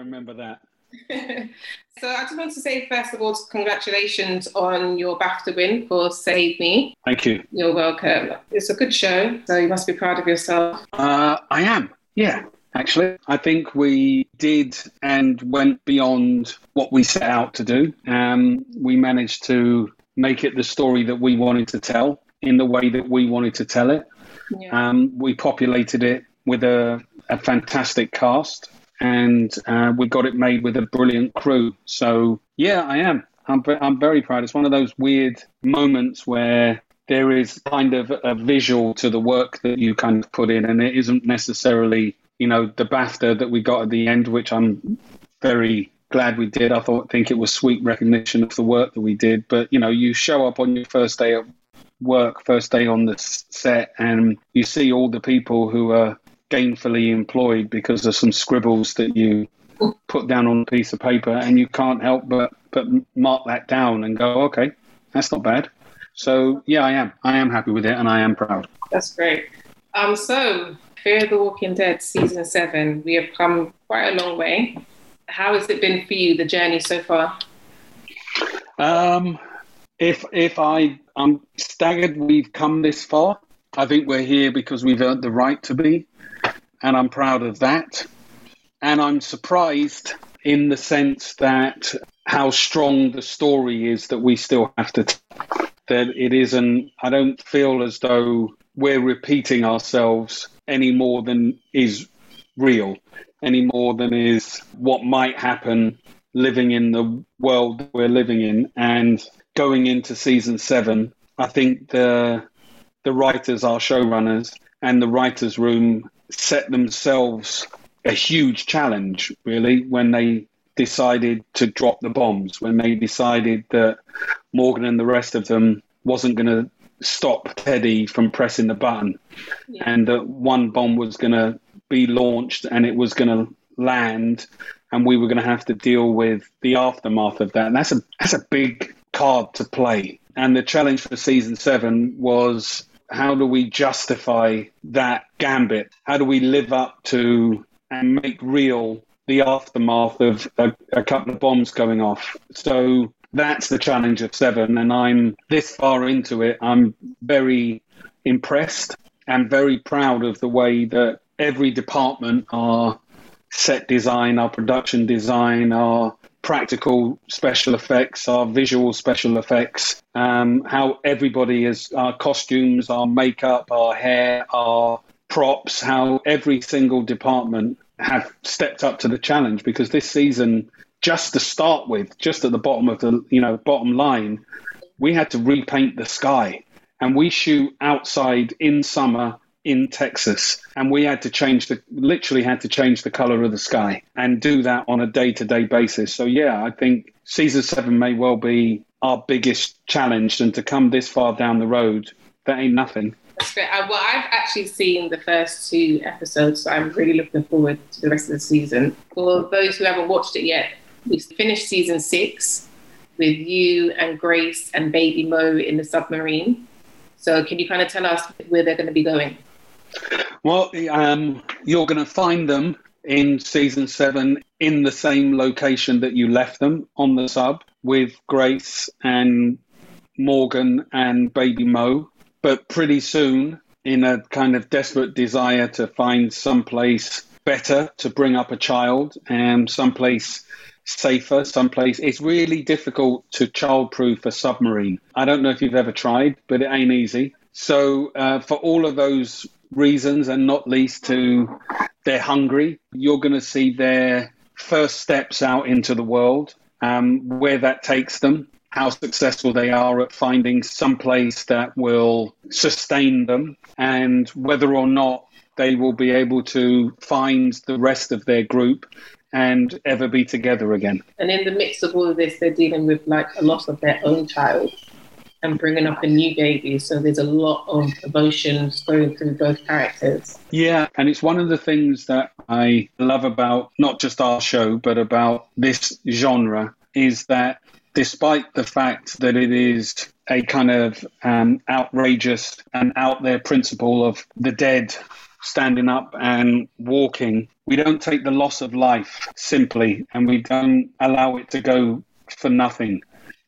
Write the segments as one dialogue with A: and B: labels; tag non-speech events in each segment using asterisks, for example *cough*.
A: remember that. *laughs*
B: so I just want to say, first of all, congratulations on your BAFTA win for Save Me.
A: Thank you.
B: You're welcome. It's a good show, so you must be proud of yourself.
A: Uh, I am. Yeah. Actually, I think we did and went beyond what we set out to do. Um, we managed to make it the story that we wanted to tell in the way that we wanted to tell it. Yeah. Um, we populated it with a, a fantastic cast and uh, we got it made with a brilliant crew. So, yeah, I am. I'm, I'm very proud. It's one of those weird moments where there is kind of a visual to the work that you kind of put in, and it isn't necessarily, you know, the BAFTA that we got at the end, which I'm very glad we did. I thought think it was sweet recognition of the work that we did. But you know, you show up on your first day at work, first day on the set, and you see all the people who are gainfully employed because of some scribbles that you put down on a piece of paper, and you can't help but but mark that down and go, okay, that's not bad. So yeah, I am. I am happy with it, and I am proud.
B: That's great. Um, so Fear the Walking Dead season seven, we have come quite a long way. How has it been for you, the journey so far?
A: Um, if if I I'm staggered we've come this far. I think we're here because we've earned the right to be, and I'm proud of that. And I'm surprised in the sense that how strong the story is that we still have to. That it isn't. I don't feel as though we're repeating ourselves any more than is real any more than is what might happen living in the world we're living in. And going into season seven, I think the the writers, our showrunners, and the writers' room set themselves a huge challenge, really, when they decided to drop the bombs, when they decided that Morgan and the rest of them wasn't going to stop Teddy from pressing the button, yeah. and that one bomb was going to be launched and it was going to land, and we were going to have to deal with the aftermath of that. And that's a that's a big card to play. And the challenge for season seven was how do we justify that gambit? How do we live up to and make real the aftermath of a, a couple of bombs going off? So that's the challenge of seven. And I'm this far into it. I'm very impressed and very proud of the way that every department are set design, our production design, our practical special effects, our visual special effects, um, how everybody is, our costumes, our makeup, our hair, our props, how every single department have stepped up to the challenge. Because this season, just to start with, just at the bottom of the you know bottom line, we had to repaint the sky. And we shoot outside in summer in Texas, and we had to change the literally had to change the color of the sky and do that on a day to day basis. So yeah, I think season seven may well be our biggest challenge, and to come this far down the road, that ain't nothing.
B: That's great. Uh, well, I've actually seen the first two episodes, so I'm really looking forward to the rest of the season. For those who haven't watched it yet, we finished season six with you and Grace and Baby Mo in the submarine. So, can you kind of tell us where they're going to be going?
A: Well, um, you're going to find them in season seven in the same location that you left them on the sub with Grace and Morgan and Baby Mo. But pretty soon, in a kind of desperate desire to find someplace better to bring up a child and someplace safer, someplace. It's really difficult to childproof a submarine. I don't know if you've ever tried, but it ain't easy. So, uh, for all of those reasons, and not least to they're hungry. You're going to see their first steps out into the world, um, where that takes them, how successful they are at finding some place that will sustain them, and whether or not they will be able to find the rest of their group and ever be together again.
B: And in the midst of all of this, they're dealing with like a loss of their own child and bringing up a new baby. So there's a lot of emotions going through both characters.
A: Yeah, and it's one of the things that I love about not just our show, but about this genre is that despite the fact that it is a kind of um, outrageous and out there principle of the dead standing up and walking, we don't take the loss of life simply and we don't allow it to go for nothing.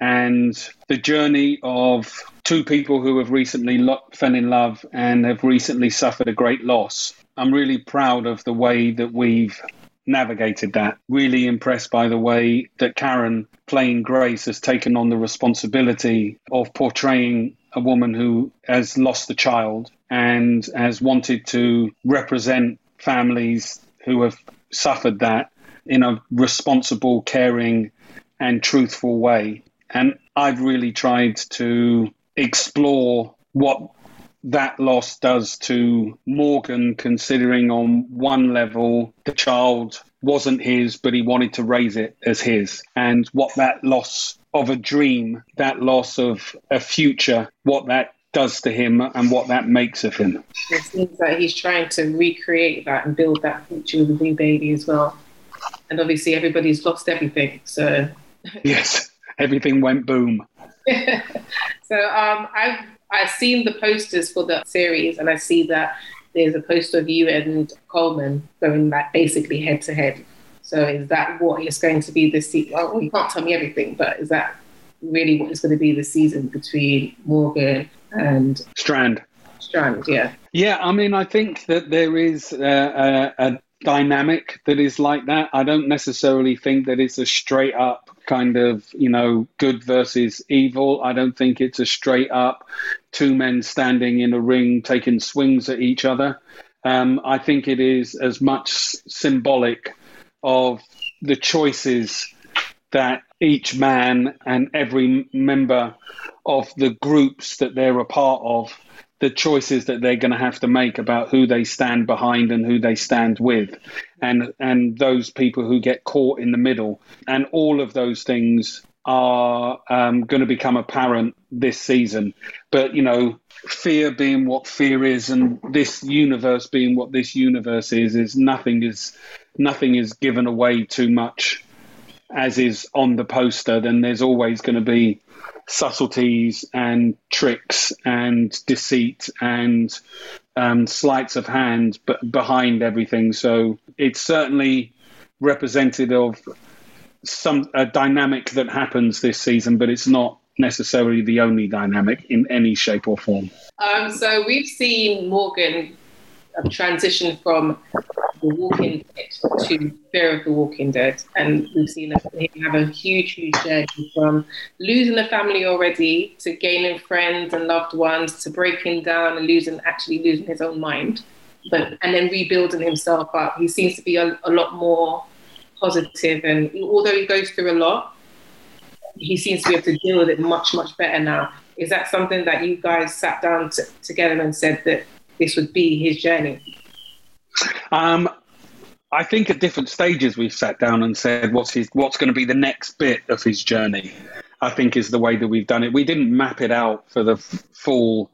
A: And the journey of two people who have recently lo- fell in love and have recently suffered a great loss, I'm really proud of the way that we've navigated that. Really impressed by the way that Karen, playing Grace, has taken on the responsibility of portraying a woman who has lost a child and has wanted to represent families who have suffered that in a responsible, caring, and truthful way. And I've really tried to explore what that loss does to Morgan, considering on one level the child wasn't his, but he wanted to raise it as his, and what that loss of a dream, that loss of a future, what that does to him and what that makes of him.
B: It seems that he's trying to recreate that and build that future with a new baby as well. And obviously, everybody's lost everything. So,
A: yes, everything went boom. *laughs*
B: so, um, I've I've seen the posters for the series, and I see that there's a poster of you and Colman going back basically head to head. So, is that what is going to be the season? Well, you can't tell me everything, but is that really what is going to be the season between Morgan and
A: Strand?
B: Strand, yeah.
A: Yeah, I mean, I think that there is a, a dynamic that is like that. I don't necessarily think that it's a straight up kind of, you know, good versus evil. I don't think it's a straight up two men standing in a ring taking swings at each other. Um, I think it is as much symbolic of the choices that each man and every member of the groups that they're a part of the choices that they're going to have to make about who they stand behind and who they stand with. And and those people who get caught in the middle. And all of those things are um, going to become apparent this season. But you know fear being what fear is and this universe being what this universe is is nothing is nothing is given away too much as is on the poster then there's always going to be subtleties and tricks and deceit and um, sleights of hand but behind everything. So it's certainly representative of some a dynamic that happens this season, but it's not necessarily the only dynamic in any shape or form.
B: Um, so we've seen Morgan transition from the Walking Dead to Fear of the Walking Dead, and we've seen him have a huge, huge journey from losing a family already to gaining friends and loved ones to breaking down and losing, actually losing his own mind, but and then rebuilding himself up. He seems to be a, a lot more positive, and although he goes through a lot, he seems to be able to deal with it much, much better now. Is that something that you guys sat down t- together and said that this would be his journey?
A: Um, I think at different stages we've sat down and said what's his what's going to be the next bit of his journey. I think is the way that we've done it. We didn't map it out for the f- full,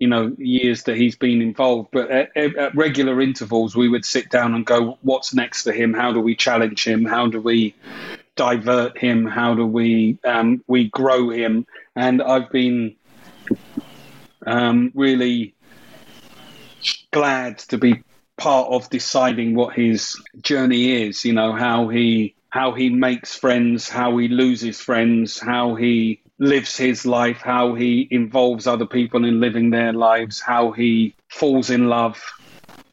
A: you know, years that he's been involved, but at, at regular intervals we would sit down and go, what's next for him? How do we challenge him? How do we divert him? How do we um, we grow him? And I've been um, really glad to be part of deciding what his journey is. You know how he how he makes friends, how he loses friends, how he lives his life, how he involves other people in living their lives, how he falls in love,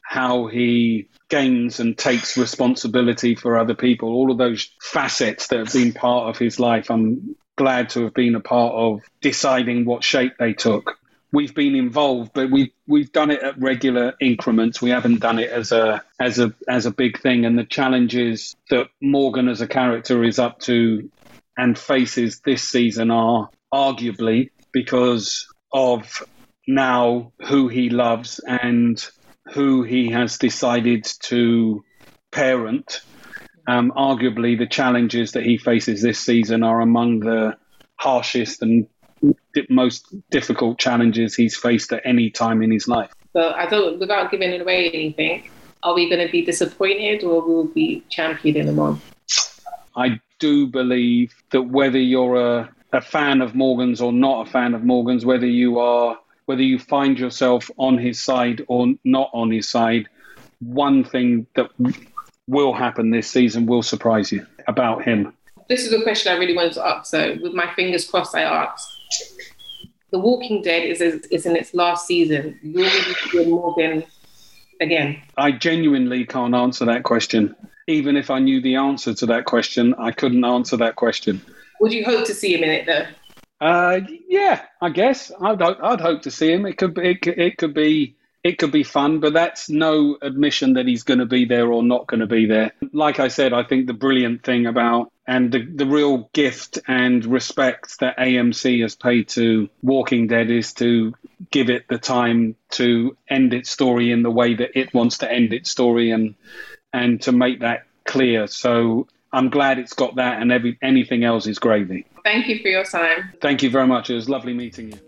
A: how he gains and takes responsibility for other people. All of those facets that have been part of his life, I'm glad to have been a part of deciding what shape they took we've been involved, but we've we've done it at regular increments. We haven't done it as a as a as a big thing. And the challenges that Morgan as a character is up to and faces this season are arguably because of now who he loves and who he has decided to parent. Um, arguably, the challenges that he faces this season are among the harshest and most difficult challenges he's faced at any time in his life.
B: So I don't, without giving away anything, are we going to be disappointed or will we be championing them on?
A: I do believe that whether you're a, a fan of Morgan's or not a fan of Morgan's, whether you are whether you find yourself on his side or not on his side, one thing that will happen this season will surprise you about him.
B: This is a question I really wanted to ask. So, with my fingers crossed, I asked. The Walking Dead is is in its last season. Will we be Morgan again?
A: I genuinely can't answer that question. Even if I knew the answer to that question, I couldn't answer that question.
B: Would you hope to see him in it though?
A: Uh, yeah, I guess I'd I'd hope to see him. It could be it it could be it could be fun, but that's no admission that he's going to be there or not going to be there. Like I said, I think the brilliant thing about and the, the real gift and respect that AMC has paid to Walking Dead is to give it the time to end its story in the way that it wants to end its story and and to make that clear. So I'm glad it's got that, and every anything else is gravy.
B: Thank you for your time.
A: Thank you very much. It was lovely meeting you.